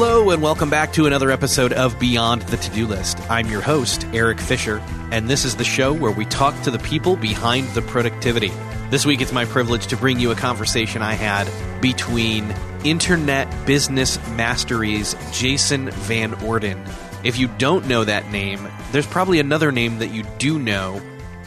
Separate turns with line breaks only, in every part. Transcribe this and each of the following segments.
Hello, and welcome back to another episode of Beyond the To Do List. I'm your host, Erik Fisher, and this is the show where we talk to the people behind the productivity. This week, it's my privilege to bring you a conversation I had between Internet Business Mastery's Jason Van Orden. If you don't know that name, there's probably another name that you do know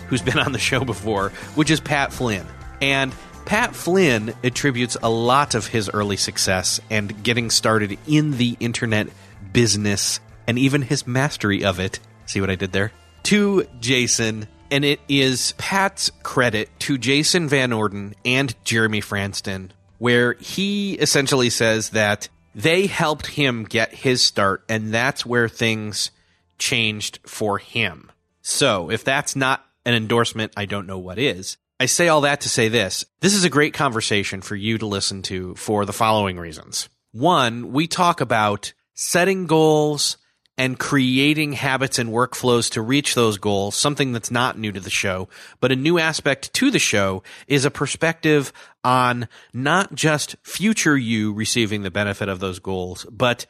who's been on the show before, which is Pat Flynn. And Pat Flynn attributes a lot of his early success and getting started in the internet business and even his mastery of it. See what I did there? To Jason. And it is Pat's credit to Jason Van Orden and Jeremy Frandsen, where he essentially says that they helped him get his start, and that's where things changed for him. So, if that's not an endorsement, I don't know what is. I say all that to say this. This is a great conversation for you to listen to for the following reasons. One, we talk about setting goals and creating habits and workflows to reach those goals, something that's not new to the show, but a new aspect to the show is a perspective on not just future you receiving the benefit of those goals, but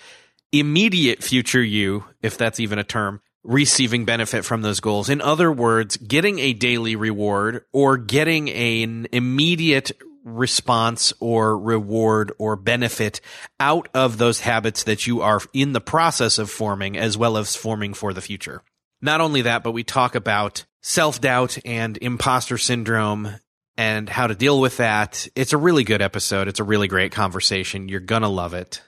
immediate future you, if that's even a term, receiving benefit from those goals. In other words, getting a daily reward or getting an immediate response or reward or benefit out of those habits that you are in the process of forming as well as forming for the future. Not only that, but we talk about self doubt and imposter syndrome and how to deal with that. It's a really good episode. It's a really great conversation. You're going to love it.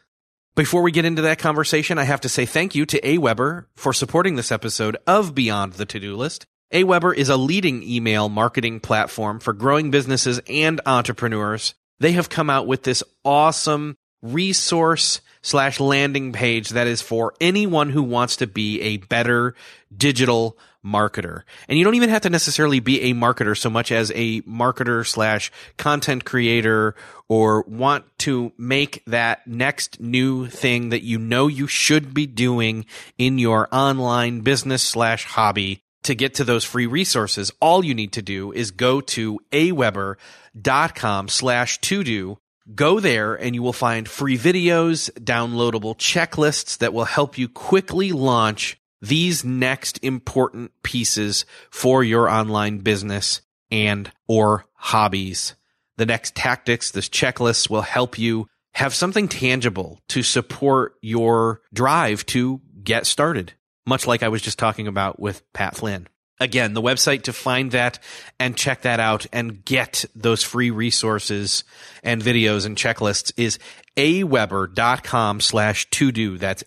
Before we get into that conversation, I have to say thank you to Aweber for supporting this episode of Beyond the To-Do List. Aweber is a leading email marketing platform for growing businesses and entrepreneurs. They have come out with this awesome resource slash landing page that is for anyone who wants to be a better digital marketer. And you don't even have to necessarily be a marketer so much as a marketer slash content creator or want to make that next new thing that you know you should be doing in your online business slash hobby to get to those free resources. All you need to do is go to aweber.com slash to do Go there and you will find free videos, downloadable checklists that will help you quickly launch these next important pieces for your online business and or hobbies. The next tactics, this checklist will help you have something tangible to support your drive to get started. Much like I was just talking about with Pat Flynn. Again, the website to find that and check that out and get those free resources and videos and checklists is aweber.com slash to do. That's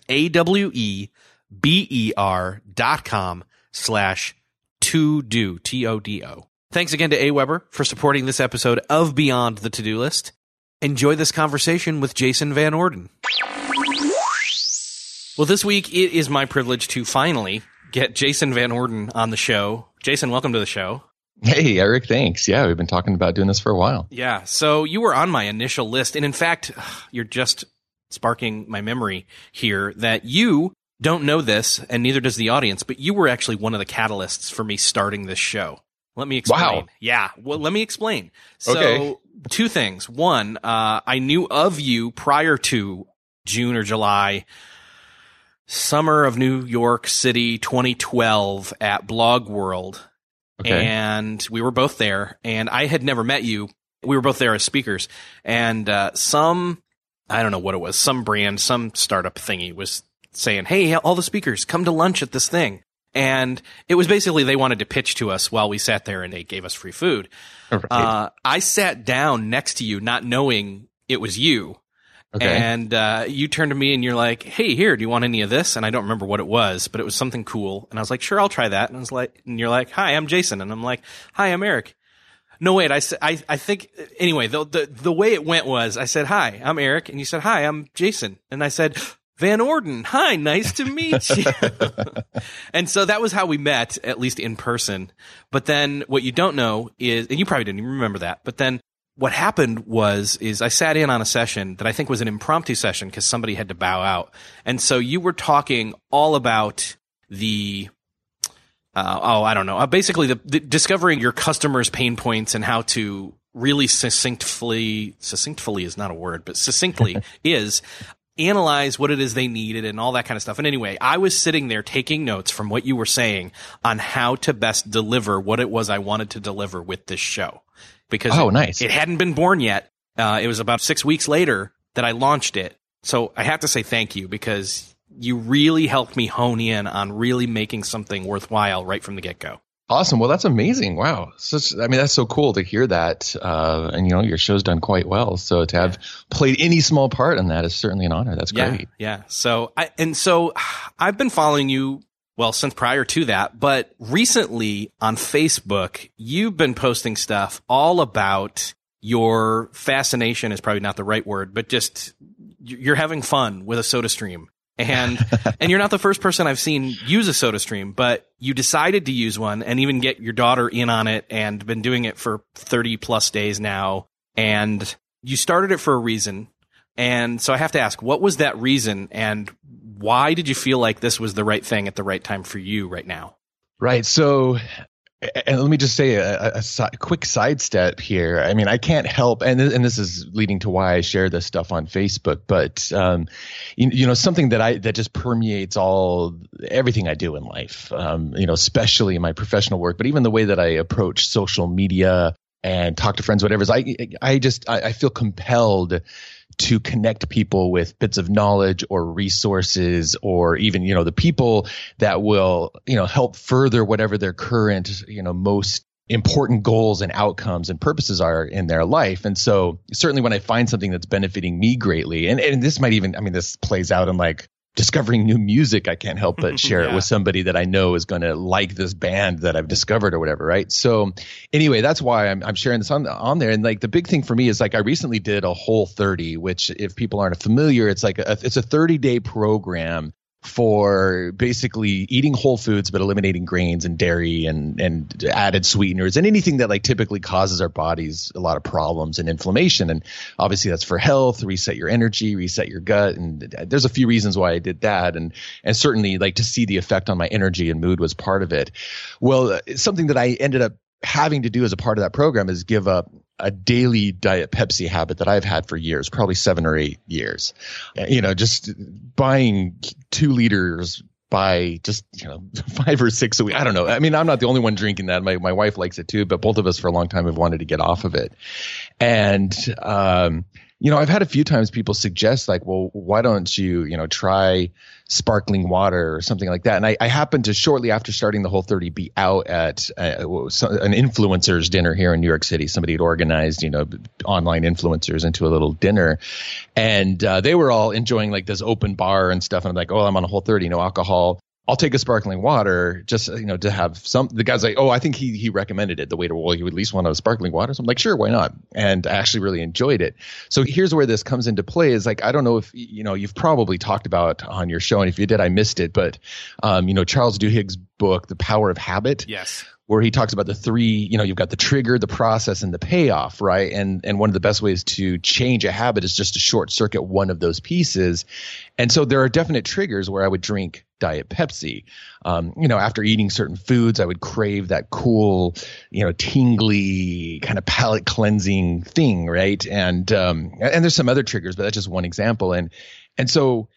A-W-E B-E-R dot com slash to do, T-O-D-O. Thanks again to Aweber for supporting this episode of Beyond the To-Do List. Enjoy this conversation with Jason Van Orden. Well, this week it is my privilege to finally get Jason Van Orden on the show. Jason, welcome to the show.
Hey, Erik, thanks. Yeah, we've been talking about doing this for a while.
Yeah, so you were on my initial list. And in fact, you're just sparking my memory here that you don't know this, and neither does the audience, but you were actually one of the catalysts for me starting this show. Let me explain.
Wow.
Yeah, well, let me explain. So,
Okay.
two things. One, uh, I knew of you prior to June or July, summer of New York City 2012 at Blog World.
Okay.
And we were both there, and I had never met you. We were both there as speakers, and uh, some, I don't know what it was, some brand, some startup thingy was saying, "Hey, all the speakers, come to lunch at this thing." And it was basically they wanted to pitch to us while we sat there, and they gave us free food.
Right.
Uh, I sat down next to you, not knowing it was you, Okay. And uh, you turned to me and you're like, "Hey, here, do you want any of this?" And I don't remember what it was, but it was something cool. And I was like, "Sure, I'll try that." And I was like, and you're like, "Hi, I'm Jason," and I'm like, "Hi, I'm Erik." No, wait. I said, I, I think, anyway, the, the, the way it went was I said, hi, I'm Erik. And you said, hi, I'm Jason. And I said, Van Orden. Hi, nice to meet you. and so that was how we met, at least in person. But then what you don't know is, and you probably didn't even remember that, but then what happened was, is I sat in on a session that I think was an impromptu session because somebody had to bow out. And so you were talking all about the uh, oh, I don't know. Uh, basically, the, the, discovering your customers' pain points and how to really succinctly, succinctly is not a word, but succinctly is analyze what it is they needed and all that kind of stuff. And anyway, I was sitting there taking notes from what you were saying on how to best deliver what it was I wanted to deliver with this show. Because
oh,
it,
nice.
it hadn't been born yet. Uh, it was about six weeks later that I launched it. So I have to say thank you because you really helped me hone in on really making something worthwhile right from the get go.
Awesome. Well, that's amazing. Wow. Such, I mean, that's so cool to hear that. Uh, and you know, your show's done quite well. So to have played any small part in that is certainly an honor. That's
yeah,
great.
Yeah. So I, and so I've been following you, well, since prior to that, but recently on Facebook, you've been posting stuff all about your fascination is probably not the right word, but just you're having fun with a soda stream and and you're not the first person I've seen use a soda stream, but you decided to use one and even get your daughter in on it and been doing it for 30 plus days now and you started it for a reason. And so I have to ask, what was that reason and why did you feel like this was the right thing at the right time for you right now?
Right. So and let me just say a, a, a, quick sidestep here. I mean, I can't help, and and this is leading to why I share this stuff on Facebook. But um, you, you, know, something that I that just permeates all everything I do in life. Um, you know, especially in my professional work, but even the way that I approach social media and talk to friends, whatever. Is I I just I, I feel compelled to connect people with bits of knowledge or resources or even you know the people that will you know help further whatever their current you know most important goals and outcomes and purposes are in their life. And so certainly when I find something that's benefiting me greatly, and, and this might even, I mean, this plays out in like discovering new music, I can't help but share yeah. it with somebody that I know is going to like this band that I've discovered or whatever, right? So anyway, that's why I'm, I'm sharing this on on there. And like the big thing for me is like I recently did a whole 30, which if people aren't familiar, it's like a, it's a 30 day program for basically eating whole foods but eliminating grains and dairy and and added sweeteners and anything that like typically causes our bodies a lot of problems and inflammation. And obviously that's for health reset your energy reset your gut. And there's a few reasons why I did that. And and certainly like to see the effect on my energy and mood was part of it. Well something that I ended up having to do as a part of that program is give up a daily diet Pepsi habit that I've had for years, probably seven or eight years. You know, just buying two liters by just you know five or six a week. I don't know. I mean, I'm not the only one drinking that. My my wife likes it too, but both of us for a long time have wanted to get off of it. And um, you know, I've had a few times people suggest like, well, why don't you you know try sparkling water or something like that. And I, I happened to shortly after starting the whole 30 be out at uh, an influencers dinner here in New York City. Somebody had organized, you know, online influencers into a little dinner and uh, they were all enjoying like this open bar and stuff. And I'm like, oh, I'm on a whole 30, no alcohol. I'll take a sparkling water just you know to have some. The guy's like, oh, I think he he recommended it. The waiter, well, you at least want a sparkling water. So I'm like, sure, why not? And I actually really enjoyed it. So here's where this comes into play. Is like I don't know if you know you've probably talked about on your show, and if you did, I missed it. But um, you know Charles Duhigg's book, The Power of Habit.
Yes
where he talks about the three, you know, you've got the trigger, the process, and the payoff, right? And and one of the best ways to change a habit is just to short circuit one of those pieces. And so there are definite triggers where I would drink diet Pepsi. Um, you know, after eating certain foods, I would crave that cool, you know, tingly kind of palate cleansing thing, right? And um, and there's some other triggers, but that's just one example. And and so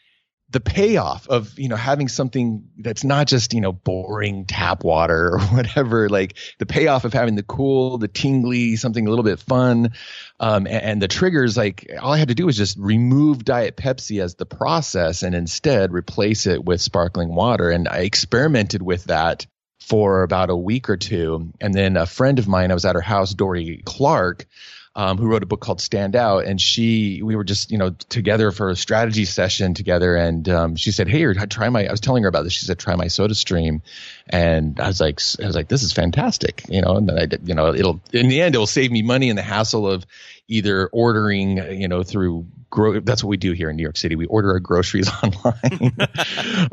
the payoff of you know having something that's not just you know boring tap water or whatever like the payoff of having the cool the tingly something a little bit fun um, and, and, the triggers like all i had to do was just remove diet pepsi as the process and instead replace it with sparkling water. And i experimented with that for about a week or two. And then a friend of mine i was at her house Dorie Clark um, who wrote a book called Stand Out, and she we were just you know together for a strategy session together, and um, she said, "Hey, try my." I was telling her about this. She said, "Try my Soda Stream," and I was like, "I was like, this is fantastic," you know. And then I, you know, it'll in the end, it will save me money and the hassle of either ordering, you know, through gro- that's what we do here in New York City. We order our groceries online,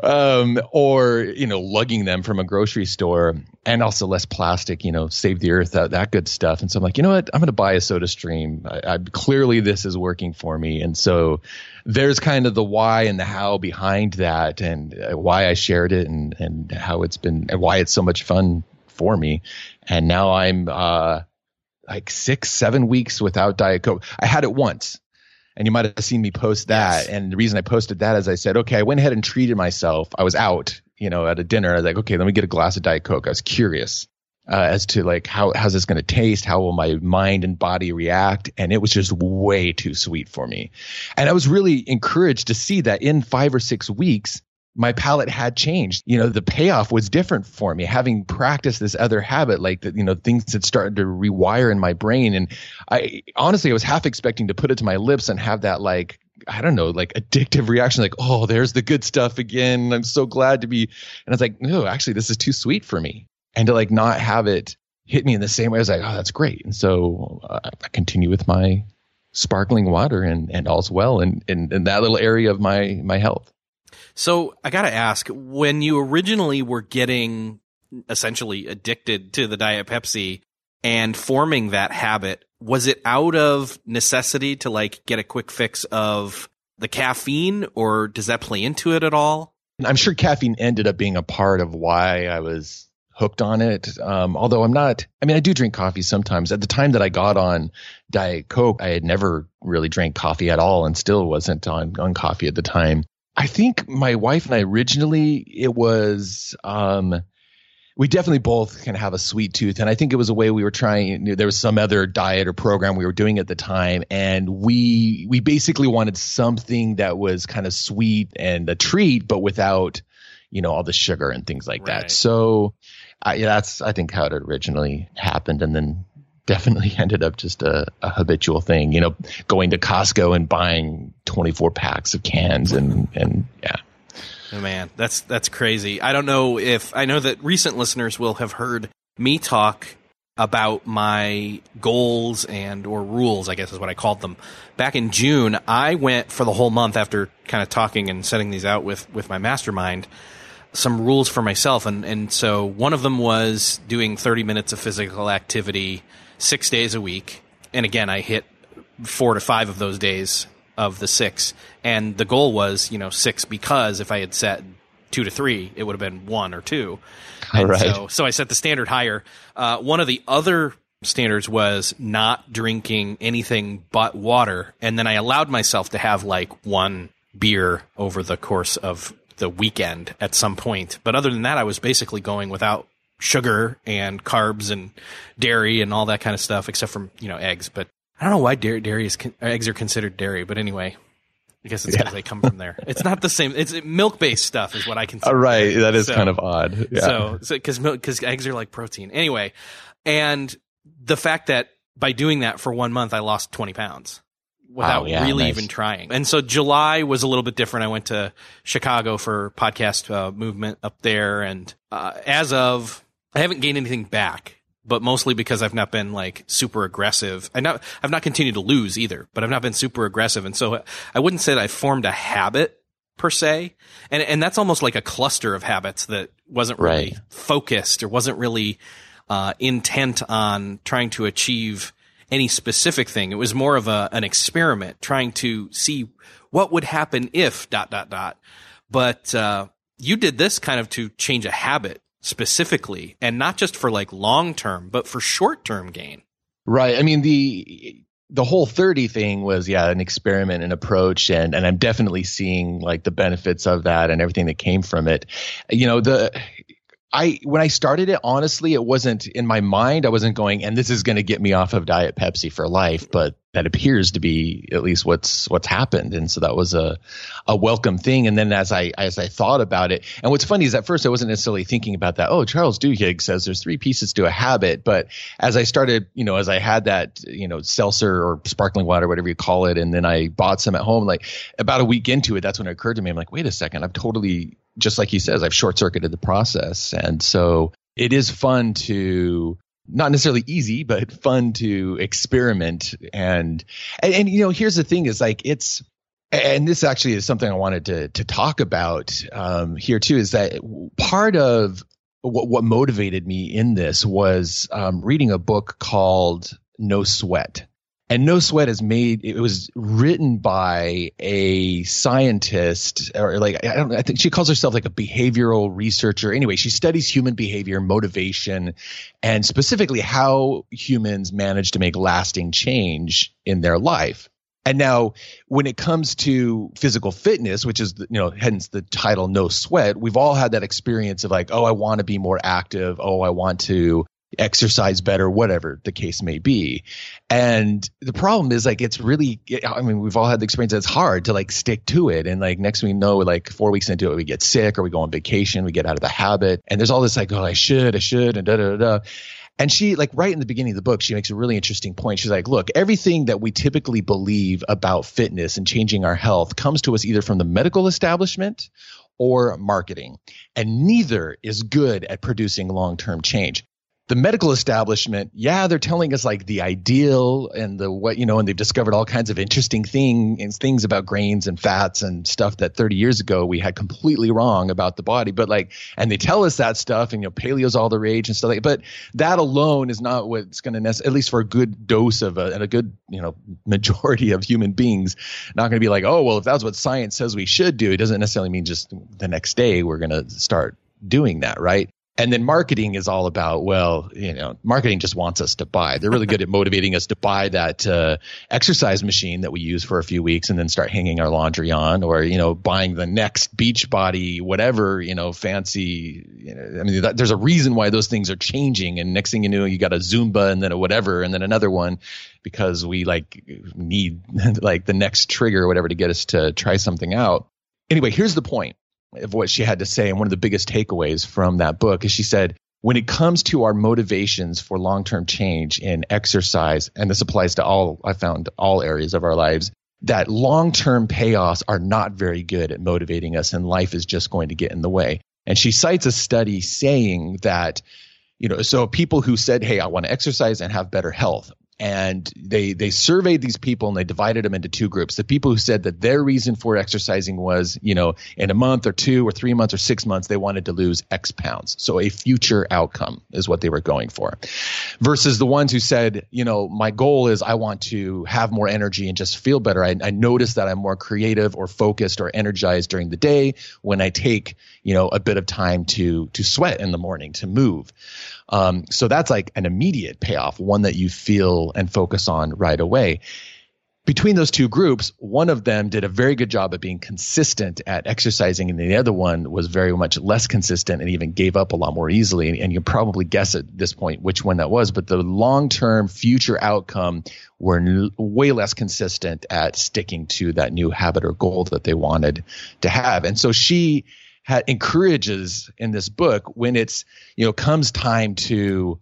um, or you know, lugging them from a grocery store, and also less plastic. You know, save the earth, that, that good stuff. And so I'm like, you know what? I'm going to buy a Soda Stream. I, I, clearly, this is working for me, and so there's kind of the why and the how behind that, and uh, why I shared it, and and how it's been, and why it's so much fun for me. And now I'm. uh like six, seven weeks without Diet Coke. I had it once and you might have seen me post that. Yes. And the reason I posted that is I said, okay, I went ahead and treated myself. I was out, you know, at a dinner. I was like, okay, let me get a glass of Diet Coke. I was curious uh, as to like how how's this going to taste? How will my mind and body react? And it was just way too sweet for me. And I was really encouraged to see that in five or six weeks, my palate had changed. You know, the payoff was different for me. Having practiced this other habit, like that, you know, things had started to rewire in my brain. And I honestly, I was half expecting to put it to my lips and have that like, I don't know, like addictive reaction, like, oh, there's the good stuff again. I'm so glad to be. And I was like, no, actually, this is too sweet for me. And to like not have it hit me in the same way, I was like, oh, that's great. And so uh, I continue with my sparkling water and, and all's well in, in, in that little area of my, my health.
So I got to ask, when you originally were getting essentially addicted to the Diet Pepsi and forming that habit, was it out of necessity to like get a quick fix of the caffeine or does that play into it at all?
I'm sure caffeine ended up being a part of why I was hooked on it. Um, although I'm not, I mean, I do drink coffee sometimes. At the time that I got on Diet Coke, I had never really drank coffee at all and still wasn't on, on coffee at the time. I think my wife and I originally it was um, we definitely both can have a sweet tooth, and I think it was a way we were trying. There was some other diet or program we were doing at the time, and we we basically wanted something that was kind of sweet and a treat, but without you know all the sugar and things like right. that. So yeah, that's I think how it originally happened, and then definitely ended up just a, a, habitual thing. You know, going to Costco and buying 24 packs of cans and and yeah.
Oh man, that's that's crazy. I don't know if I know that recent listeners will have heard me talk about my goals and or rules, I guess is what I called them. Back in June, I went for the whole month after kind of talking and setting these out with with my mastermind some rules for myself and and so one of them was doing 30 minutes of physical activity six days a week. And again, I hit four to five of those days of the six. And the goal was, you know, six because if I had set two to three, it would have been one or two. And right. so, so I set the standard higher. Uh, one of the other standards was not drinking anything but water. And then I allowed myself to have like one beer over the course of the weekend at some point. But other than that, I was basically going without sugar and carbs and dairy and all that kind of stuff, except from you know eggs. But I don't know why dairy, dairy is con- eggs are considered dairy. But anyway, I guess it's because yeah. they come from there. It's not the same. It's milk based stuff is what I consider.
Uh, right, that is so, kind of odd.
Yeah. So, because so, because eggs are like protein anyway, and the fact that by doing that for one month I lost twenty pounds without wow, yeah, really nice. even trying. And so July was a little bit different. I went to Chicago for podcast uh, movement up there, and uh, as of I haven't gained anything back, but mostly because I've not been like super aggressive. I not I've not continued to lose either, but I've not been super aggressive, and so I wouldn't say that I've formed a habit per se, and and that's almost like a cluster of habits that wasn't really right. focused or wasn't really uh, intent on trying to achieve any specific thing. It was more of a an experiment, trying to see what would happen if dot dot dot. But uh, you did this kind of to change a habit specifically and not just for like long term, but for short term gain.
Right. I mean, the, the whole 30 thing was yeah an experiment and approach and and i'm definitely seeing like the benefits of that and everything that came from it you know the I when I started it, honestly, it wasn't in my mind. I wasn't going, and this is going to get me off of Diet Pepsi for life. But that appears to be at least what's what's happened. And so that was a a welcome thing. And then as i as i thought about it and what's funny is at first i wasn't necessarily thinking about that. Oh charles duhigg says there's three pieces to a habit. But as i started you know as i had that you know seltzer or sparkling water whatever you call it and then i bought some at home like about a week into it that's when it occurred to me i'm like wait a second i've totally just like he says i've short circuited the process. And so it is fun to not necessarily easy, but fun to experiment. And, and, and, you know, here's the thing is like, it's, and this actually is something I wanted to, to talk about um, here too, is that part of what, what motivated me in this was um, reading a book called No Sweat and no sweat is made it was written by a scientist or like i don't i think she calls herself like a behavioral researcher anyway she studies human behavior motivation and specifically how humans manage to make lasting change in their life and now, when it comes to physical fitness, which is, you know, hence the title No Sweat, we've all had that experience of like, oh, I want to be more active. Oh, I want to exercise better, whatever the case may be. And the problem is like it's really I mean, we've all had the experience that it's hard to like stick to it. And like next we know, like four weeks into it, we get sick or we go on vacation, we get out of the habit. And there's all this like, oh, I should, I should, and da da da. And she, like, right in the beginning of the book, she makes a really interesting point. She's like, look, everything that we typically believe about fitness and changing our health comes to us either from the medical establishment or marketing. And neither is good at producing long term change the medical establishment, yeah, they're telling us like the ideal and the what you know, and they've discovered all kinds of interesting things things about grains and fats and stuff that 30 years ago we had completely wrong about the body. But like, and they tell us that stuff, and you know, paleo's all the rage and stuff like. But that alone is not what's going to necessarily, at least for a good dose of a, and a good you know majority of human beings, not going to be like, oh well, if that's what science says we should do, it doesn't necessarily mean just the next day we're going to start doing that, right? And then marketing is all about well you know marketing just wants us to buy. They're really good at motivating us to buy that uh, exercise machine that we use for a few weeks and then start hanging our laundry on or you know buying the next beach body whatever you know fancy you know, i mean that, there's a reason why those things are changing. And next thing you know you got a zumba and then a whatever and then another one because we like need like the next trigger or whatever to get us to try something out. Anyway here's the point of what she had to say. And one of the biggest takeaways from that book is she said, when it comes to our motivations for long term change in exercise, and this applies to all, I found all areas of our lives, that long term payoffs are not very good at motivating us, and life is just going to get in the way. And she cites a study saying that, you know, so people who said, Hey, I want to exercise and have better health, and they they surveyed these people and they divided them into two groups. The people who said that their reason for exercising was you know in a month or two or three months or six months they wanted to lose x pounds. So a future outcome is what they were going for. Versus the ones who said you know my goal is i want to have more energy and just feel better. I, I notice that i'm more creative or focused or energized during the day when i take you know a bit of time to to sweat in the morning to move um, so that's like an immediate payoff, one that you feel and focus on right away. Between those two groups, one of them did a very good job at being consistent at exercising, and the other one was very much less consistent and even gave up a lot more easily. And you can probably guess at this point which one that was. But the long term future outcome were way less consistent at sticking to that new habit or goal that they wanted to have. And so she ha- encourages in this book when it's you know comes time to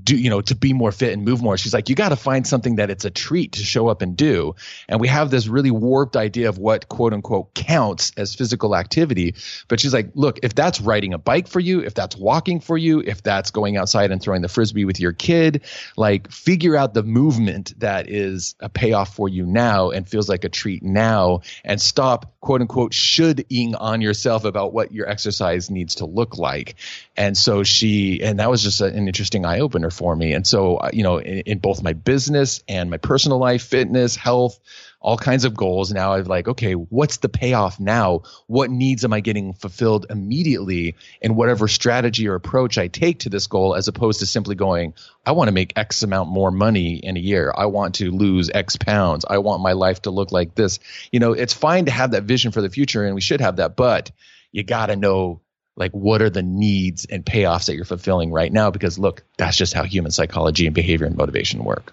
do you know to be more fit and move more. She's like you got to find something that it's a treat to show up and do. And we have this really warped idea of what quote unquote counts as physical activity. But she's like look if that's riding a bike for you if that's walking for you if that's going outside and throwing the frisbee with your kid like figure out the movement that is a payoff for you now and feels like a treat now and stop quote unquote shoulding on yourself about what your exercise needs to look like. And so she and that was just an interesting eye opener for me. And so, uh, you know, in, in, both my business and my personal life, fitness, health, all kinds of goals. Now I've like, okay, what's the payoff now? What needs am I getting fulfilled immediately in whatever strategy or approach I take to this goal, as opposed to simply going, I want to make X amount more money in a year. I want to lose X pounds. I want my life to look like this. You know, it's fine to have that vision for the future and we should have that, but you got to know like what are the needs and payoffs that you're fulfilling right now? Because look that's just how human psychology and behavior and motivation work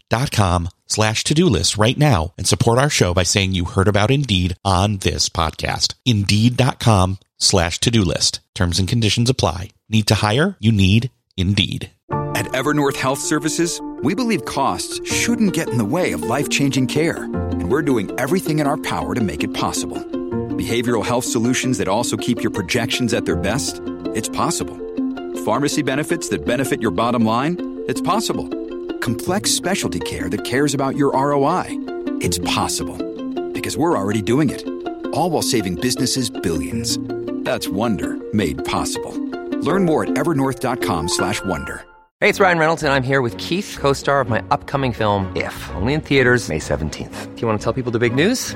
slash to-do list right now and support our show by saying you heard about Indeed on this podcast. Indeed.com slash to-do list. Terms and conditions apply. Need to hire? You need Indeed.
At Evernorth Health Services, we believe costs shouldn't get in the way of life-changing care, and we're doing everything in our power to make it possible. Behavioral health solutions that also keep your projections at their best? It's possible. Pharmacy benefits that benefit your bottom line? It's possible. Complex specialty care that cares about your ROI? It's possible. Because we're already doing it. All while saving businesses billions. That's Wonder made possible. Learn more at evernorth.com/wonder.
Hey, it's Ryan Reynolds, and I'm here with Keith, co-star of my upcoming film, If, only in theaters May 17th. Do you want to tell people the big news?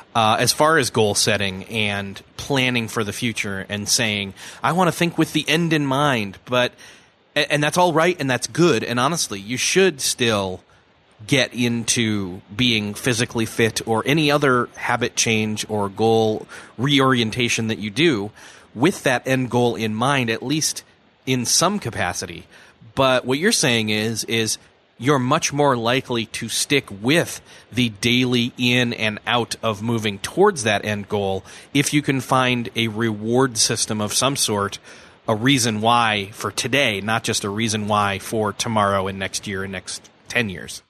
Uh, as far as goal setting and planning for the future and saying, I want to think with the end in mind, but, and that's all right and that's good. And honestly, you should still get into being physically fit or any other habit change or goal reorientation that you do with that end goal in mind, at least in some capacity. But what you're saying is, is you're much more likely to stick with the daily in and out of moving towards that end goal if you can find a reward system of some sort, a reason why for today, not just a reason why for tomorrow and next year and next 10 years.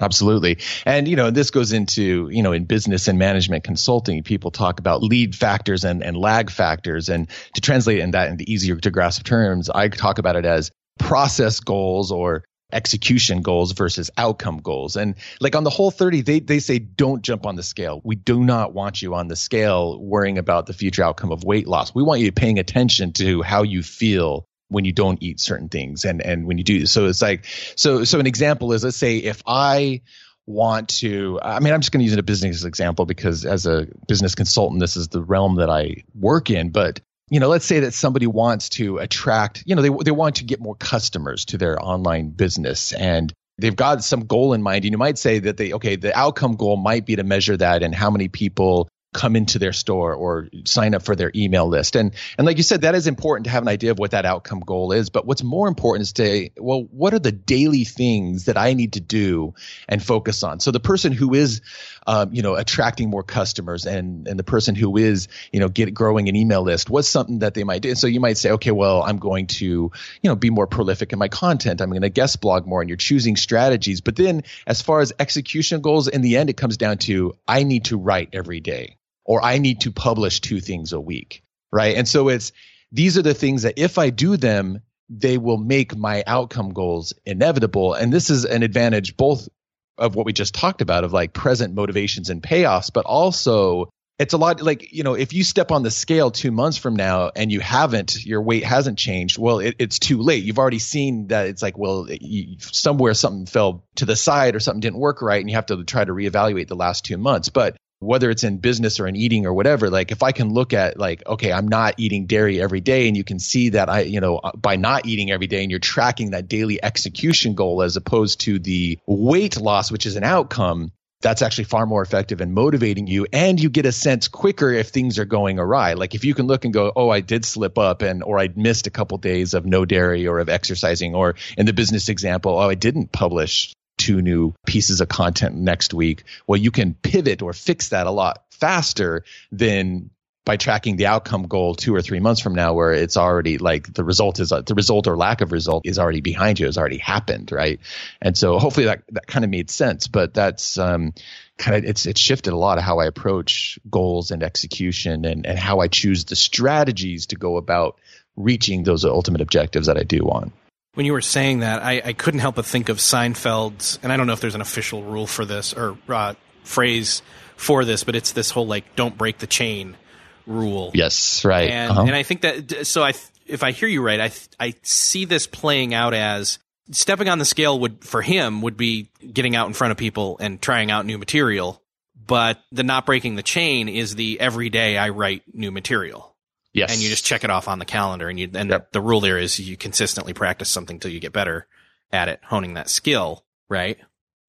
Absolutely. And, you know, this goes into, you know, in business and management consulting, people talk about lead factors and, and lag factors. And to translate in that into easier to grasp terms, I talk about it as process goals or execution goals versus outcome goals. And like on the whole 30, they, they say don't jump on the scale. We do not want you on the scale worrying about the future outcome of weight loss. We want you paying attention to how you feel when you don't eat certain things and, and when you do. So it's like, so, so an example is let's say if I want to, I mean, I'm just going to use it a business example because as a business consultant, this is the realm that I work in, but you know, let's say that somebody wants to attract, you know, they they want to get more customers to their online business and they've got some goal in mind. And you might say that they okay, the outcome goal might be to measure that and how many people come into their store or sign up for their email list. And and like you said, that is important to have an idea of what that outcome goal is. But what's more important is to well, what are the daily things that I need to do and focus on? So the person who is um, you know, attracting more customers and and the person who is, you know, get growing an email list, what's something that they might do? And so you might say, okay, well, I'm going to, you know, be more prolific in my content. I'm going to guest blog more, and you're choosing strategies. But then, as far as execution goals, in the end, it comes down to I need to write every day, or I need to publish two things a week, right? And so it's these are the things that if I do them, they will make my outcome goals inevitable. And this is an advantage both of what we just talked about of like present motivations and payoffs, but also it's a lot like you know if you step on the scale two months from now and you haven't your weight hasn't changed well it, it's too late you've already seen that it's like well you, somewhere something fell to the side or something didn't work right and you have to try to reevaluate the last two months but whether it's in business or in eating or whatever like if i can look at like okay i'm not eating dairy every day and you can see that i you know uh, by not eating every day and you're tracking that daily execution goal as opposed to the weight loss which is an outcome that's actually far more effective in motivating you and you get a sense quicker if things are going awry. Like if you can look and go oh i did slip up and or i missed a couple days of no dairy or of exercising or in the business example oh i didn't publish two new pieces of content next week. Well you can pivot or fix that a lot faster than by tracking the outcome goal two or three months from now where it's already like the result is the result or lack of result is already behind you. Has already happened right? And so hopefully that that kind of made sense but that's um, kind of it's it's shifted a lot of how i approach goals and execution and and how i choose the strategies to go about reaching those ultimate objectives that i do want
when you were saying that i, I couldn't help but think of seinfeld's and i don't know if there's an official rule for this or uh, phrase for this but it's this whole like don't break the chain rule.
Yes, right.
And uh-huh. and I think that so I if I hear you right, I I see this playing out as stepping on the scale would for him would be getting out in front of people and trying out new material, but the not breaking the chain is the every day I write new material.
Yes.
And you just check it off on the calendar and you and yep. the rule there is you consistently practice something till you get better at it, honing that skill, right?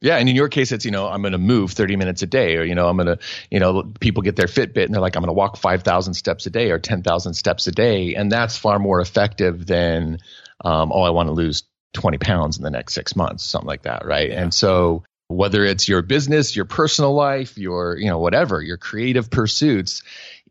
Yeah, and in your case, it's you know I'm going to move 30 minutes a day, or you know I'm going to you know people get their Fitbit and they're like I'm going to walk 5,000 steps a day or 10,000 steps a day, and that's far more effective than um, oh I want to lose 20 pounds in the next six months, something like that, right? Yeah. And so whether it's your business, your personal life, your you know whatever, your creative pursuits,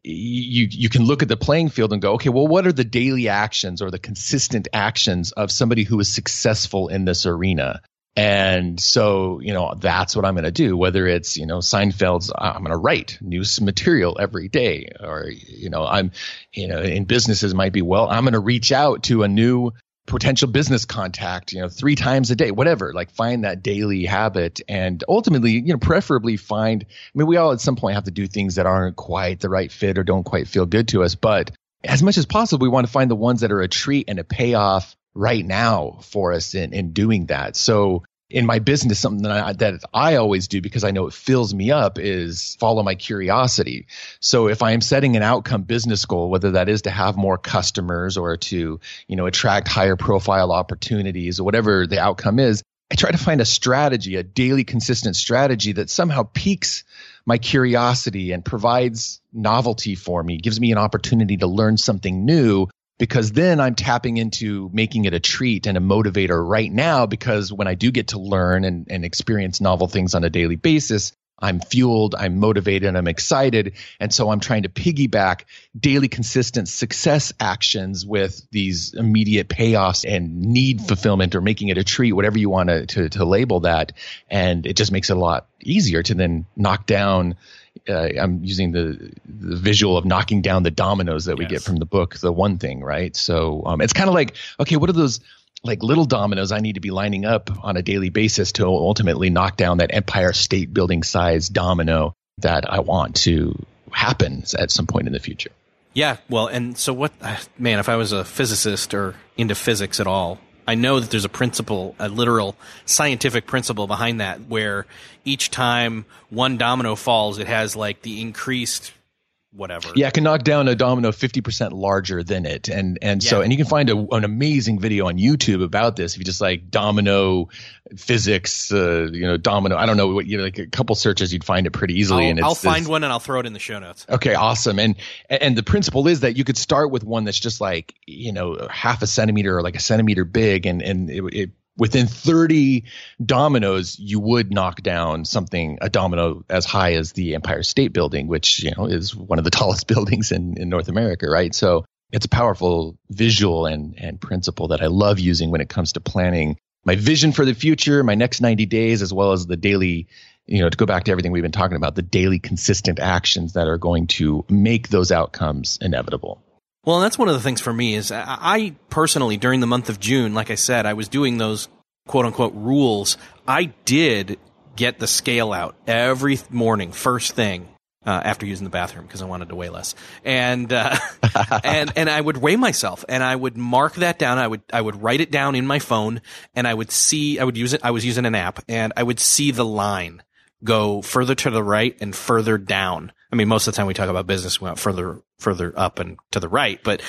you you can look at the playing field and go, okay, well, what are the daily actions or the consistent actions of somebody who is successful in this arena? And so, you know, that's what I'm going to do. Whether it's, you know, Seinfeld's, I'm going to write new material every day, or, you know, I'm, you know, in businesses might be, well, I'm going to reach out to a new potential business contact, you know, three times a day, whatever, like find that daily habit and ultimately, you know, preferably find, I mean, we all at some point have to do things that aren't quite the right fit or don't quite feel good to us, but as much as possible, we want to find the ones that are a treat and a payoff right now for us in, in doing that. So in my business, something that I, that I always do because I know it fills me up is follow my curiosity. So if I am setting an outcome business goal, whether that is to have more customers or to, you know, attract higher profile opportunities or whatever the outcome is, I try to find a strategy, a daily consistent strategy that somehow piques my curiosity and provides novelty for me, gives me an opportunity to learn something new because then I'm tapping into making it a treat and a motivator right now because when I do get to learn and, and experience novel things on a daily basis, I'm fueled, I'm motivated, I'm excited. And so I'm trying to piggyback daily consistent success actions with these immediate payoffs and need fulfillment or making it a treat, whatever you want to, to, to label that. And it just makes it a lot easier to then knock down uh, I'm using the, the visual of knocking down the dominoes that we yes. get from the book, the one thing, right? So um, it's kind of like, okay, what are those like little dominoes I need to be lining up on a daily basis to ultimately knock down that Empire State Building size domino that I want to happen at some point in the future.
Yeah, well, and so what, uh, man, if I was a physicist or into physics at all, I know that there's a principle, a literal scientific principle behind that, where each time one domino falls, it has like the increased whatever.
Yeah, I can knock down a domino 50% larger than it. And and yeah. so and you can find a, an amazing video on YouTube about this if you just like domino physics, uh, you know, domino, I don't know what you know, like a couple searches you'd find it pretty easily
I'll,
and
I'll find this, one and I'll throw it in the show notes.
Okay, awesome. And and the principle is that you could start with one that's just like, you know, half a centimeter or like a centimeter big and and it, it within 30 dominoes, you would knock down something, a domino as high as the Empire State Building, which, you know, is one of the tallest buildings in, in North America, right? So it's a powerful visual and, and principle that I love using when it comes to planning my vision for the future, my next 90 days, as well as the daily, you know, to go back to everything we've been talking about, the daily consistent actions that are going to make those outcomes inevitable.
Well, that's one of the things for me is I personally during the month of June, like I said, I was doing those quote unquote rules. I did get the scale out every morning, first thing. Uh, after using the bathroom because I wanted to weigh less, and uh, and and I would weigh myself, and I would mark that down. I would I would write it down in my phone, and I would see I would use it. I was using an app, and I would see the line go further to the right and further down. I mean, most of the time we talk about business, we want further, further up and to the right. But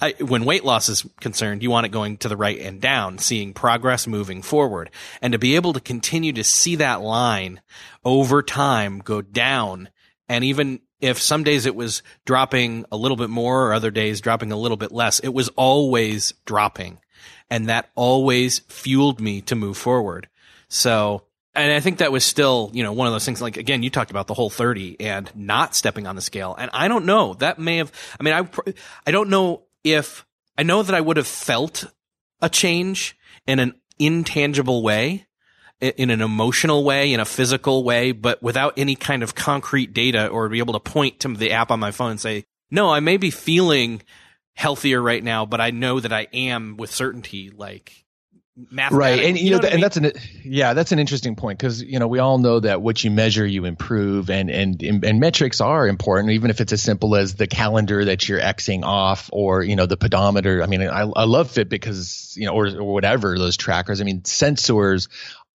I, when weight loss is concerned, you want it going to the right and down, seeing progress moving forward. And to be able to continue to see that line over time go down and even if some days it was dropping a little bit more or other days dropping a little bit less, it was always dropping. And that always fueled me to move forward. So and I think that was still, you know, one of those things. Like again, you talked about the whole thirty and not stepping on the scale, and I don't know. That may have. I mean, I I don't know if I know that I would have felt a change in an intangible way, in an emotional way, in a physical way, but without any kind of concrete data or be able to point to the app on my phone and say, no, I may be feeling healthier right now, but I know that I am with certainty. Like
right and you, know, know and mean? that's an yeah that's an interesting point because you know we all know that what you measure you improve and, and and metrics are important even if it's as simple as the calendar that you're xing off or you know the pedometer. I mean i, I love fit because you know or, or whatever those trackers. I mean sensors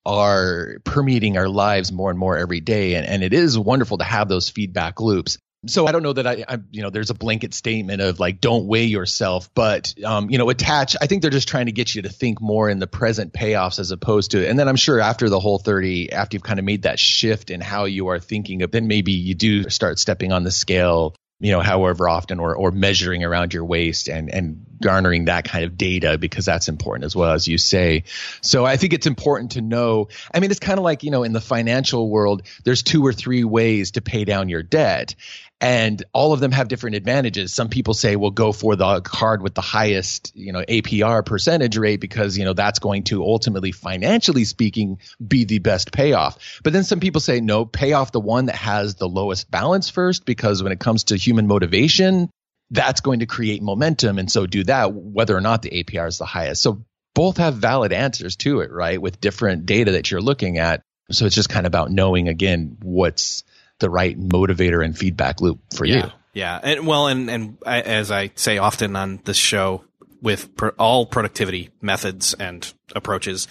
are permeating our lives more and more every day and, and it is wonderful to have those feedback loops so I don't know that I, I, you know, there's a blanket statement of like, don't weigh yourself, but, um, you know, attach, I think they're just trying to get you to think more in the present payoffs as opposed to, and then I'm sure after the Whole30, after you've kind of made that shift in how you are thinking of, then maybe you do start stepping on the scale, you know, however often or, or measuring around your waist and, and garnering that kind of data because that's important as well as you say. So I think it's important to know. I mean, it's kind of like, you know, in the financial world, there's two or three ways to pay down your debt and all of them have different advantages. Some people say, well, go for the card with the highest, you know, APR percentage rate because, you know, that's going to ultimately, financially speaking, be the best payoff. But then some people say, no, pay off the one that has the lowest balance first because when it comes to human motivation, that's going to create momentum. And so do that whether or not the APR is the highest. So both have valid answers to it, right? With different data that you're looking at. So it's just kind of about knowing again what's the right motivator and feedback loop for
yeah.
you.
Yeah. And well, and, and I, as I say often on this show with pro- all productivity methods and approaches,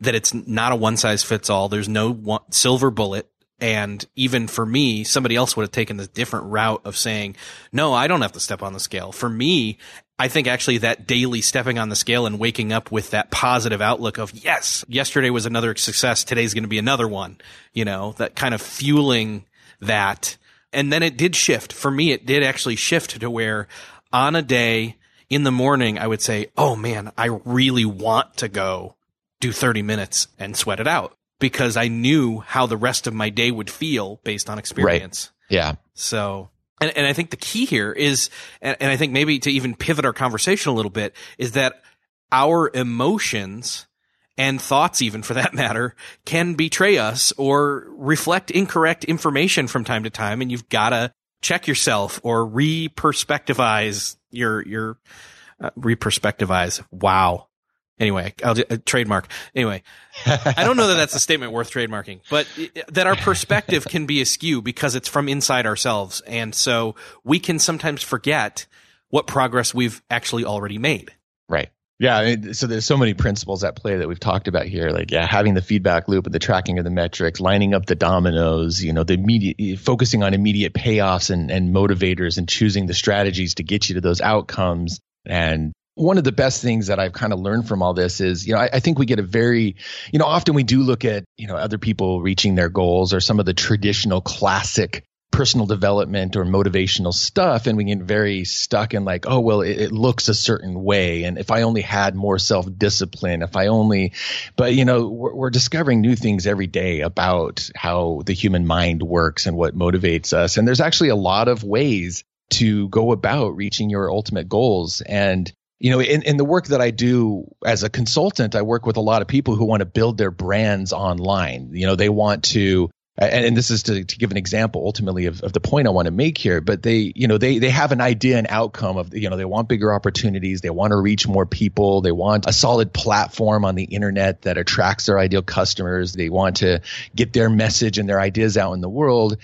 that it's not a one size fits all. There's no one, silver bullet. And even for me, somebody else would have taken the different route of saying, no, I don't have to step on the scale. For me, I think actually that daily stepping on the scale and waking up with that positive outlook of, yes, yesterday was another success. Today's going to be another one. You know, that kind of fueling that. And then it did shift. For me, it did actually shift to where on a day in the morning, I would say, Oh man, I really want to go do 30 minutes and sweat it out because I knew how the rest of my day would feel based on experience.
Right. Yeah.
So, and, and I think the key here is, and, and I think maybe to even pivot our conversation a little bit is that our emotions and thoughts even for that matter can betray us or reflect incorrect information from time to time and you've got to check yourself or re-perspectivize your your uh, re-perspectivize. Wow. Anyway i'll uh, trademark. Anyway i don't know that that's a statement worth trademarking but that our perspective can be askew because it's from inside ourselves and so we can sometimes forget what progress we've actually already made.
Right yeah, so there's so many principles at play that we've talked about here. Like, yeah, having the feedback loop and the tracking of the metrics, lining up the dominoes, you know, the immediate, eh, focusing on immediate payoffs and, and motivators and choosing the strategies to get you to those outcomes. And one of the best things that I've kind of learned from all this is, you know, I, I, think we get a very, you know, often we do look at, you know, other people reaching their goals or some of the traditional classic personal development or motivational stuff and we get very stuck in like oh well it, it looks a certain way and if i only had more self-discipline if i only but you know we're, we're, discovering new things every day about how the human mind works and what motivates us and there's actually a lot of ways to go about reaching your ultimate goals and you know in, in the work that i do as a consultant i work with a lot of people who want to build their brands online. You know they want to and, and this is to, to give an example ultimately of, of the point I want to make here, but they, you know, they, they have an idea and outcome of, you know, they want bigger opportunities. They want to reach more people. They want a solid platform on the internet that attracts their ideal customers. They want to get their message and their ideas out in the world.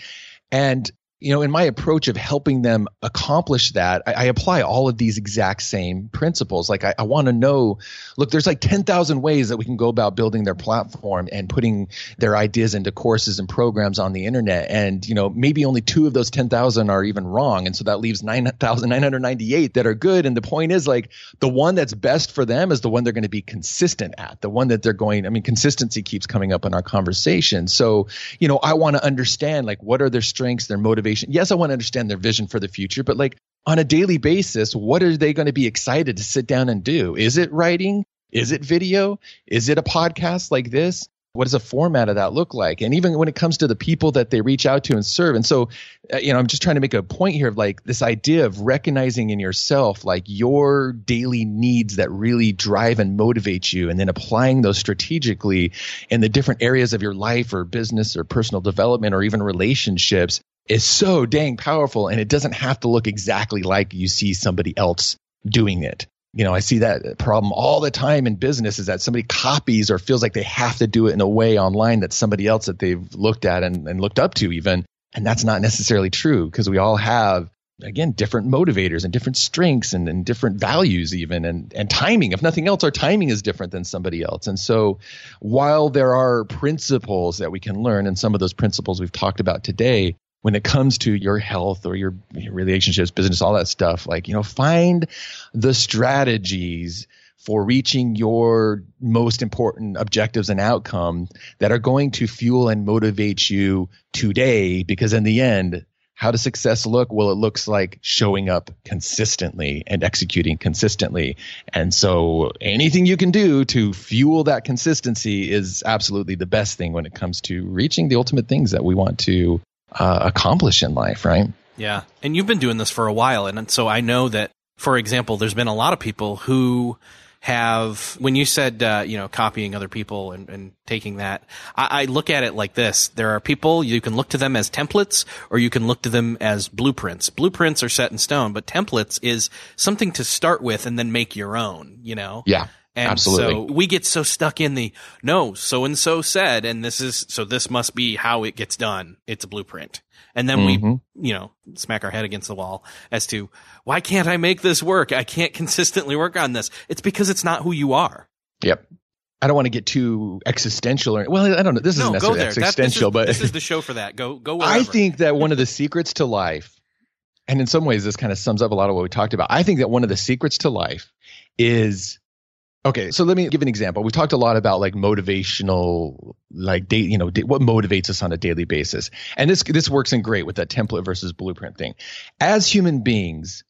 And you know, in my approach of helping them accomplish that, I, I apply all of these exact same principles. Like I, I want to know, look, there's like 10,000 ways that we can go about building their platform and putting their ideas into courses and programs on the internet. And, you know, maybe only two of those 10,000 are even wrong. And so that leaves 9,998 that are good. And the point is like the one that's best for them is the one they're going to be consistent at, the one that they're going, I mean, consistency keeps coming up in our conversation. So, you know, I want to understand like what are their strengths, their motivations, motivation. Yes, I want to understand their vision for the future, but like on a daily basis, what are they going to be excited to sit down and do? Is it writing? Is it video? Is it a podcast like this? What does a format of that look like? And even when it comes to the people that they reach out to and serve. And so, uh, you know, I'm just trying to make a point here of like this idea of recognizing in yourself like your daily needs that really drive and motivate you, and then applying those strategically in the different areas of your life or business or personal development or even relationships is so dang powerful and it doesn't have to look exactly like you see somebody else doing it. You know, I see that problem all the time in business is that somebody copies or feels like they have to do it in a way online that somebody else that they've looked at and, and looked up to even. And that's not necessarily true because we all have again different motivators and different strengths and, and different values even and and timing if nothing else our timing is different than somebody else and so while there are principles that we can learn and some of those principles we've talked about today when it comes to your health or your, your relationships, business, all that stuff, like, you know, find the strategies for reaching your most important objectives and outcome that are going to fuel and motivate you today. Because in the end, how does success look? Well, it looks like showing up consistently and executing consistently. And so anything you can do to fuel that consistency is absolutely the best thing when it comes to reaching the ultimate things that we want to uh, accomplish in life, right?
Yeah. And you've been doing this for a while. And so I know that, for example, there's been a lot of people who have, when you said, uh, you know, copying other people and, and taking that, I, I, look at it like this. There are people, you can look to them as templates or you can look to them as blueprints. Blueprints are set in stone, but templates is something to start with and then make your own, you know?
Yeah.
And
Absolutely.
so we get so stuck in the no, so and so said, and this is so this must be how it gets done. It's a blueprint. And then mm-hmm. we, you know, smack our head against the wall as to why can't I make this work? I can't consistently work on this. It's because it's not who you are.
Yep. I don't want to get too existential or well, I don't know. This isn't necessarily existential,
that,
this
is, but this is the show for that. Go go. Wherever.
I think that one of the secrets to life, and in some ways this kind of sums up a lot of what we talked about. I think that one of the secrets to life is Okay, so let me give an example. We talked a lot about like motivational, like date, you know, what motivates us on a daily basis, and this this works in great with that template versus blueprint thing. As human beings,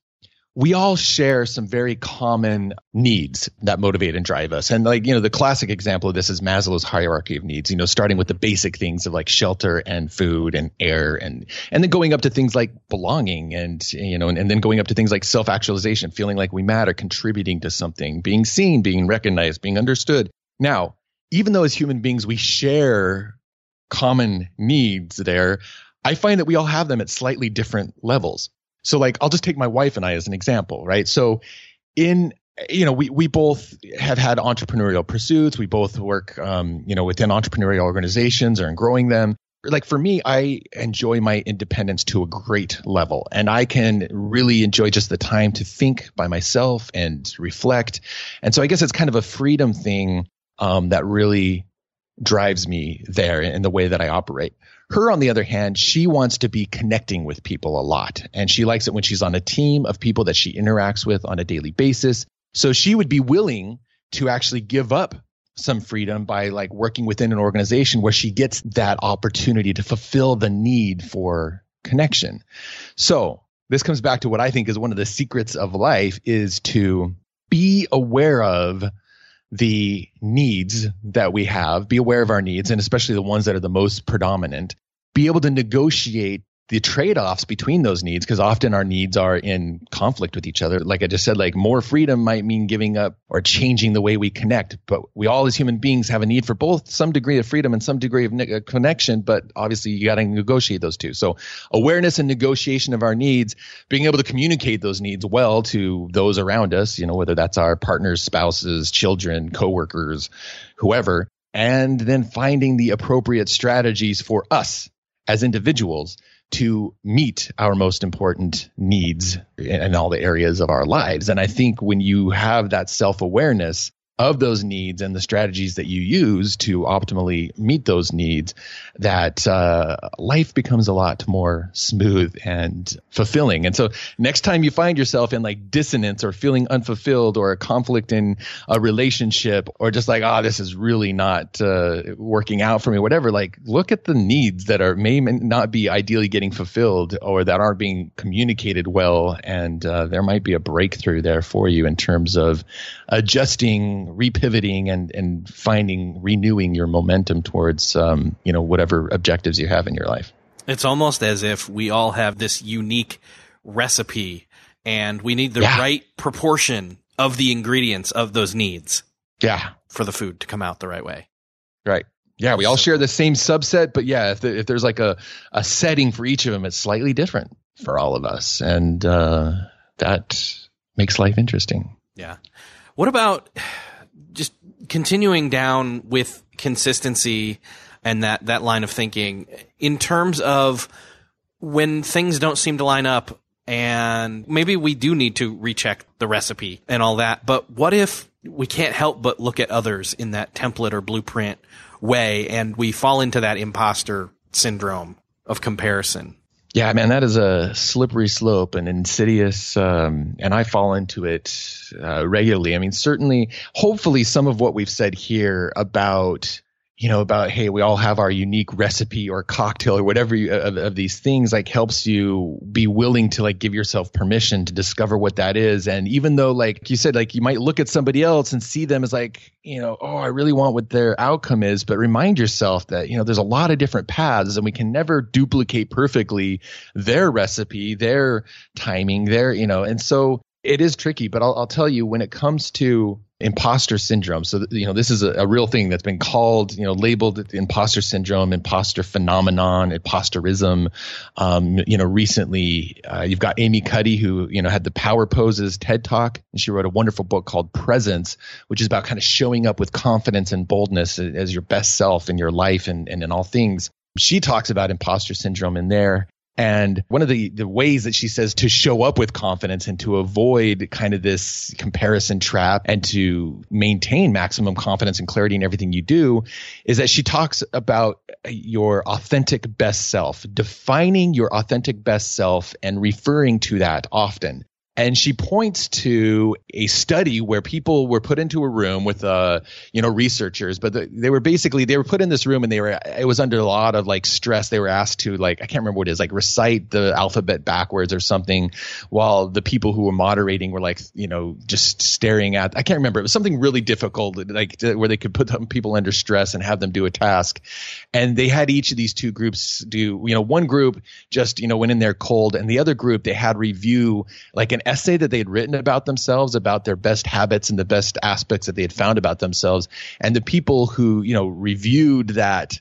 we all share some very common needs that motivate and drive us. And like, you know, the classic example of this is Maslow's hierarchy of needs, you know, starting with the basic things of like shelter and food and air and, and then going up to things like belonging and, you know, and, and then going up to things like self actualization, feeling like we matter, contributing to something, being seen, being recognized, being understood. Now, even though as human beings we share common needs there, I find that we all have them at slightly different levels. So like I'll just take my wife and I as an example, right? So in you know, we we both have had entrepreneurial pursuits. We both work, um, you know, within entrepreneurial organizations or in growing them. Like for me, I enjoy my independence to a great level, and I can really enjoy just the time to think by myself and reflect. And so I guess it's kind of a freedom thing um, that really drives me there in the way that I operate. Her, on the other hand, she wants to be connecting with people a lot. And she likes it when she's on a team of people that she interacts with on a daily basis. So she would be willing to actually give up some freedom by like working within an organization where she gets that opportunity to fulfill the need for connection. So this comes back to what I think is one of the secrets of life is to be aware of the needs that we have, be aware of our needs, and especially the ones that are the most predominant, be able to negotiate the trade-offs between those needs because often our needs are in conflict with each other. Like i just said like more freedom might mean giving up or changing the way we connect but we all as human beings have a need for both some degree of freedom and some degree of uh, connection but obviously you got to negotiate those two. So awareness and negotiation of our needs being able to communicate those needs well to those around us you know whether that's our partners spouses children coworkers whoever and then finding the appropriate strategies for us as individuals to meet our most important needs in, all the areas of our lives. And I think when you have that self awareness, of those needs and the strategies that you use to optimally meet those needs, that uh, life becomes a lot more smooth and fulfilling. And so, next time you find yourself in like dissonance or feeling unfulfilled or a conflict in a relationship or just like, oh, this is really not uh, working out for me, whatever, like look at the needs that are may not be ideally getting fulfilled or that aren't being communicated well. And uh, there might be a breakthrough there for you in terms of adjusting repivoting and and finding renewing your momentum towards um, you know whatever objectives you have in your life.
It's almost as if we all have this unique recipe and we need the yeah. right proportion of the ingredients of those needs.
Yeah.
For the food to come out the right way.
Right. Yeah, we all share the same subset, but yeah, if, the, if there's like a, a setting for each of them, it's slightly different for all of us. And uh, that makes life interesting.
Yeah. What about continuing down with consistency and that, that line of thinking in terms of when things don't seem to line up and maybe we do need to recheck the recipe and all that. But what if we can't help but look at others in that template or blueprint way and we fall into that imposter syndrome of comparison?
Yeah, man, that is a slippery slope and insidious, um, and I fall into it uh, regularly. I mean, certainly, hopefully, some of what we've said here about you know about hey we all have our unique recipe or cocktail or whatever you, of, of, these things like helps you be willing to like give yourself permission to discover what that is. And even though like you said like you might look at somebody else and see them as like you know oh i really want what their outcome is. But remind yourself that you know there's a lot of different paths and we can never duplicate perfectly their recipe their timing their you know and so it is tricky. But I'll, I'll tell you when it comes to imposter syndrome. So, you know, this is a, a, real thing that's been called, you know, labeled imposter syndrome, imposter phenomenon, imposterism. Um, you know, recently uh, you've got Amy Cuddy, who, you know, had the Power Poses TED Talk, and she wrote a wonderful book called Presence, which is about kind of showing up with confidence and boldness as your best self in your life and, and in all things. She talks about imposter syndrome in there. And one of the, the ways that she says to show up with confidence and to avoid kind of this comparison trap and to maintain maximum confidence and clarity in everything you do is that she talks about your authentic best self, defining your authentic best self and referring to that often and she points to a study where people were put into a room with uh you know researchers but the, they were basically they were put in this room and they were it was under a lot of like stress. They were asked to like i can't remember what it is like recite the alphabet backwards or something while the people who were moderating were like you know just staring at i can't remember. It was something really difficult like where they could put people under stress and have them do a task. And they had each of these two groups do you know one group just you know went in there cold and the other group they had review like an essay that they had written about themselves, about their best habits and the best aspects that they had found about themselves. And the people who, you know, reviewed that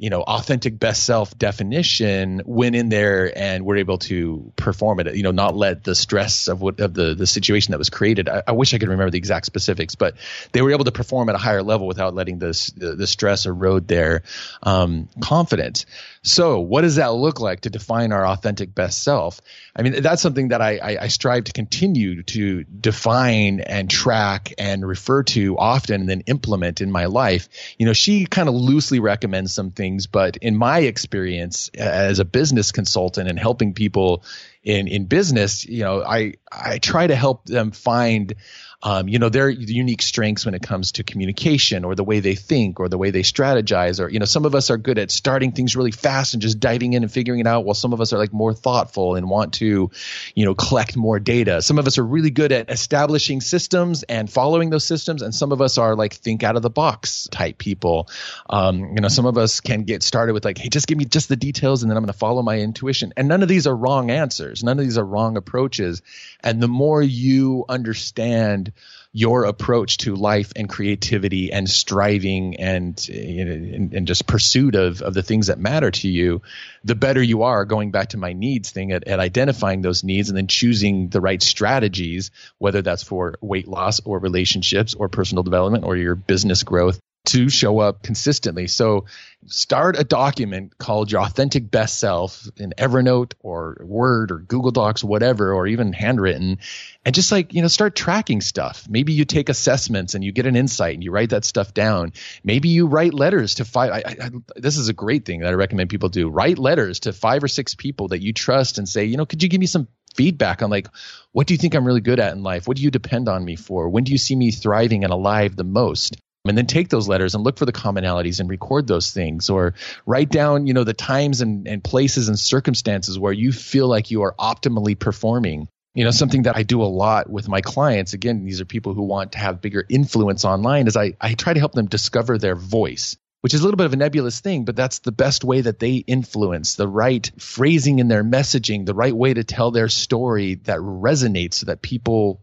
you know, authentic best self definition went in there and were able to perform it. You know, not let the stress of what of the the situation that was created. I, I wish I could remember the exact specifics, but they were able to perform at a higher level without letting this the, the stress erode their um, confidence. So, what does that look like to define our authentic best self? I mean, that's something that I, I, I strive to continue to define and track and refer to often and then implement in my life. You know, she kind of loosely recommends some things, but in my experience as a business consultant and helping people in in business, you know, I I try to help them find um, you know, their unique strengths when it comes to communication or the way they think or the way they strategize. Or, you know, some of us are good at starting things really fast and just diving in and figuring it out, while some of us are like more thoughtful and want to, you know, collect more data. Some of us are really good at establishing systems and following those systems. And some of us are like think out of the box type people. Um, you know, some of us can get started with like, hey, just give me just the details and then I'm going to follow my intuition. And none of these are wrong answers. None of these are wrong approaches. And the more you understand your approach to life and creativity and striving and, and, and, just pursuit of, of the things that matter to you, the better you are going back to my needs thing at, at identifying those needs and then choosing the right strategies, whether that's for weight loss or relationships or personal development or your business growth to show up consistently. So start a document called your authentic best self in Evernote or Word or Google Docs, whatever, or even handwritten, and just like, you know, start tracking stuff. Maybe you take assessments and you get an insight and you write that stuff down. Maybe you write letters to five. I, I, this is a great thing that I recommend people do. Write letters to five or six people that you trust and say, you know, could you give me some feedback on like, what do you think I'm really good at in life? What do you depend on me for? When do you see me thriving and alive the most? And then take those letters and look for the commonalities and record those things or write down you know the times and, and places and circumstances where you feel like you are optimally performing. You know something that i do a lot with my clients. Again these are people who want to have bigger influence online is i, I try to help them discover their voice which is a little bit of a nebulous thing but that's the best way that they influence the right phrasing in their messaging the right way to tell their story that resonates so that people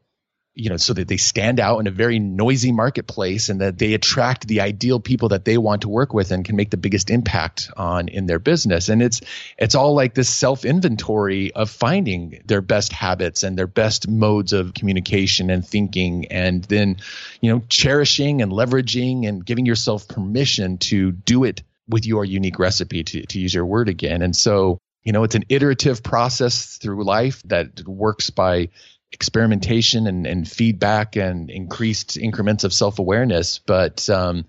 you know, so that they stand out in a very noisy marketplace and that they attract the ideal people that they want to work with and can make the biggest impact on in their business. And it's it's all like this self inventory of finding their best habits and their best modes of communication and thinking, and then, you know, cherishing and leveraging and giving yourself permission to do it with your unique recipe to to use your word again. And so you know it's an iterative process through life that works by experimentation and, and feedback and increased increments of self awareness. But um,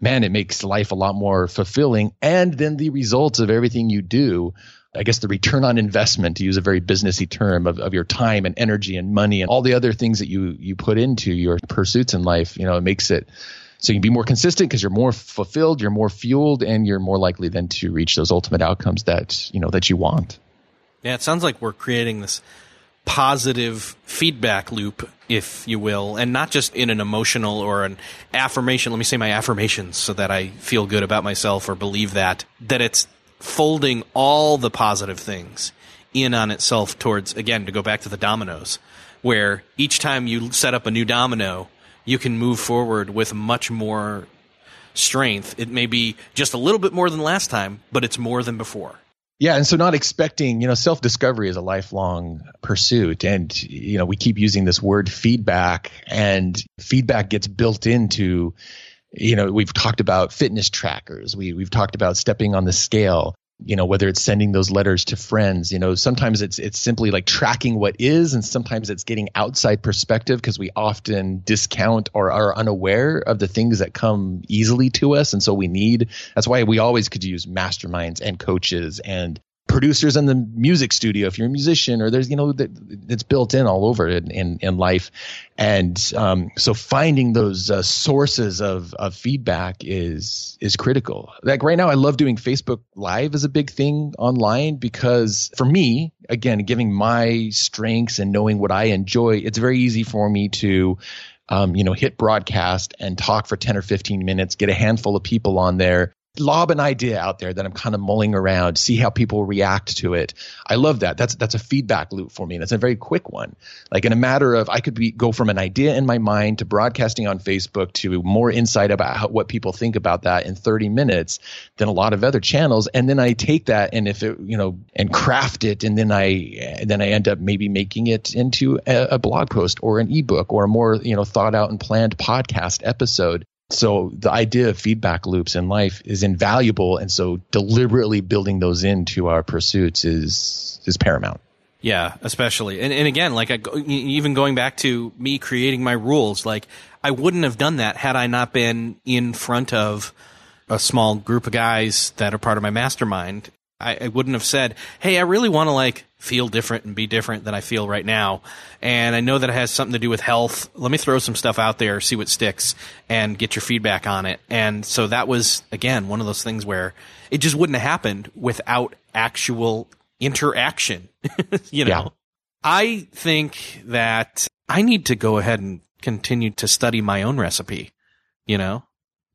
man, it makes life a lot more fulfilling. And then the results of everything you do. I guess the return on investment, to use a very businessy term, of, of your time and energy and money and all the other things that you you put into your pursuits in life, you know, it makes it so you can be more consistent because you're more fulfilled, you're more fueled, and you're more likely then to reach those ultimate outcomes that you know that you want.
Yeah, it sounds like we're creating this positive feedback loop, if you will, and not just in an emotional or an affirmation. Let me say my affirmations so that I feel good about myself or believe that, that it's folding all the positive things in on itself towards, again, to go back to the dominoes, where each time you set up a new domino, you can move forward with much more strength. It may be just a little bit more than last time, but it's more than before.
Yeah, and so not expecting, you know, self discovery is a lifelong pursuit. And, you know, we keep using this word feedback, and feedback gets built into, you know, we've talked about fitness trackers, we, we've talked about stepping on the scale you know whether it's sending those letters to friends you know sometimes it's it's simply like tracking what is and sometimes it's getting outside perspective because we often discount or are unaware of the things that come easily to us and so we need that's why we always could use masterminds and coaches and producers in the music studio if you're a musician or there's you know it's built in all over in in, in life. And um, so finding those uh, sources of, of feedback is is critical. Like right now i love doing facebook live as a big thing online because for me again giving my strengths and knowing what i enjoy it's very easy for me to um, you know, hit broadcast and talk for 10 or 15 minutes, get a handful of people on there, lob an idea out there that I'm kind of mulling around, see how people react to it. I love that. That's that's a feedback loop for me, and it's a very quick one. Like in a matter of, I could be go from an idea in my mind to broadcasting on Facebook to more insight about how, what people think about that in 30 minutes than a lot of other channels. And then I take that and if it, you know, and craft it, and then I and then I end up maybe making it into a, a blog post or an ebook or a more you know thought out and planned podcast episode so the idea of feedback loops in life is invaluable, and so deliberately building those into our pursuits is is paramount.
Yeah, especially, and and again, like I, even going back to me creating my rules, like I wouldn't have done that had I not been in front of a small group of guys that are part of my mastermind I, I wouldn't have said, "Hey, I really want to like feel different and be different than I feel right now." And I know that it has something to do with health. Let me throw some stuff out there, see what sticks, and get your feedback on it. And so that was again one of those things where it just wouldn't have happened without actual interaction. you know, yeah. I think that I need to go ahead and continue to study my own recipe. You know,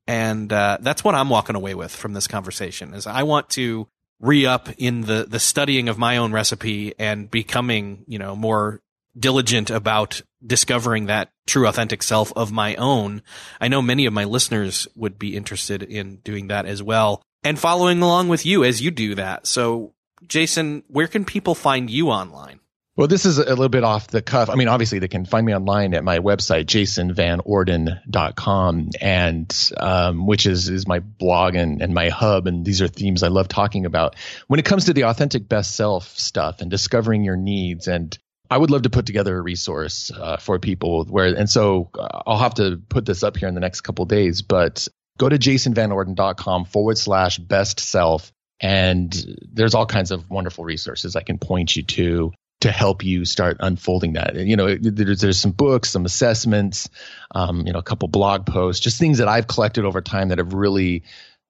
and uh, that's what I'm walking away with from this conversation. Is I want to re-up in the the studying of my own recipe and becoming you know more diligent about discovering that true authentic self of my own. I know many of my listeners would be interested in doing that as well and following along with you as you do that. So jason where can people find you online
Well, this is a little bit off the cuff. I mean, obviously they can find me online at my website, jasonvanorden.com and, um, which is, is my blog and, and my hub. And these are themes I love talking about when it comes to the authentic best self stuff and discovering your needs. And I would love to put together a resource, uh, for people where, and so uh, I'll have to put this up here in the next couple days, but go to jasonvanorden.com forward slash best self. And there's all kinds of wonderful resources I can point you to to help you start unfolding that. You know, there's, there's some books, some assessments, um, you know, a couple blog posts, just things that I've collected over time that have really.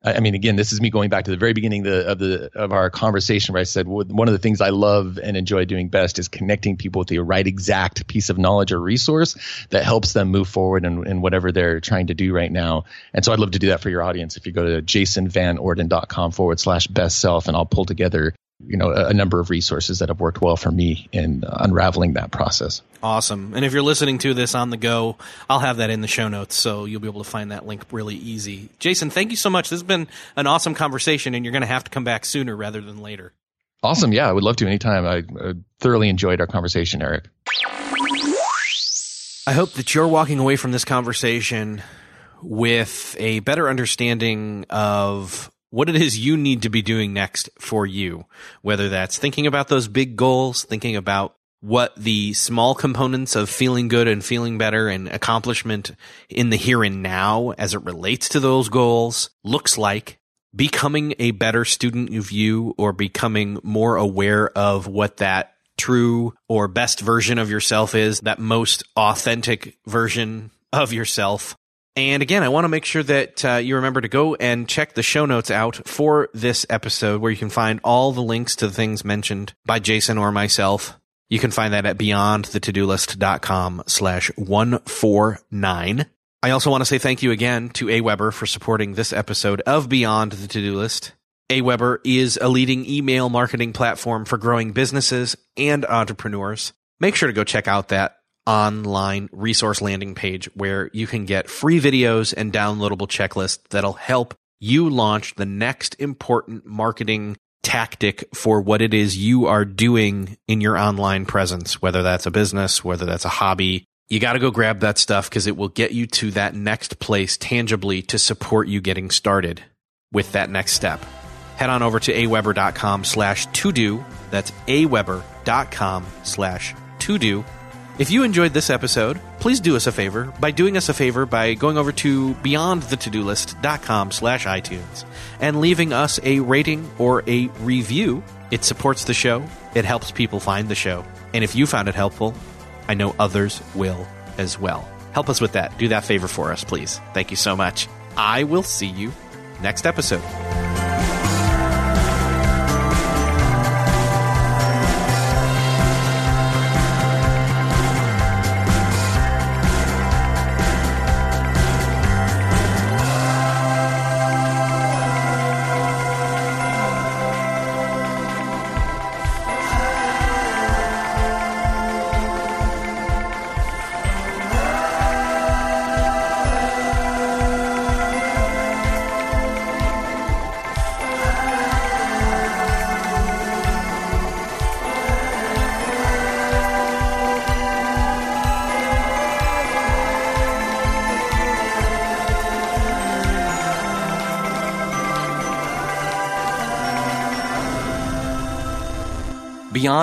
I mean, again, this is me going back to the very beginning of the, of, the, of our conversation where I said one of the things I love and enjoy doing best is connecting people with the right exact piece of knowledge or resource that helps them move forward in, in whatever they're trying to do right now. And so I'd love to do that for your audience. If you go to jasonvanorden.com forward slash best self, and I'll pull together you know a, number of resources that have worked well for me in unraveling that process.
Awesome. And if you're listening to this on the go i'll have that in the show notes so you'll be able to find that link really easy. Jason thank you so much. This has been an awesome conversation and you're going to have to come back sooner rather than later.
Awesome. Yeah i would love to anytime. I uh, thoroughly enjoyed our conversation eric.
I hope that you're walking away from this conversation with a better understanding of what it is you need to be doing next for you, whether that's thinking about those big goals, thinking about what the small components of feeling good and feeling better and accomplishment in the here and now as it relates to those goals looks like becoming a better student of you or becoming more aware of what that true or best version of yourself is, that most authentic version of yourself. And again, I want to make sure that uh, you remember to go and check the show notes out for this episode where you can find all the links to the things mentioned by Jason or myself. You can find that at beyondthetodolist.com slash 149. I also want to say thank you again to AWeber for supporting this episode of Beyond the To-Do List. AWeber is a leading email marketing platform for growing businesses and entrepreneurs. Make sure to go check out that online resource landing page where you can get free videos and downloadable checklists that'll help you launch the next important marketing tactic for what it is you are doing in your online presence, whether that's a business, whether that's a hobby. You got to go grab that stuff because it will get you to that next place tangibly to support you getting started with that next step. Head on over to aweber.com slash to do. That's aweber.com slash to do if you enjoyed this episode, please do us a favor by doing us a favor by going over to beyondthetodolist.com slash iTunes and leaving us a rating or a review. It supports the show. It helps people find the show. And if you found it helpful, I know others will as well. Help us with that. Do that favor for us, please. Thank you so much. I will see you next episode.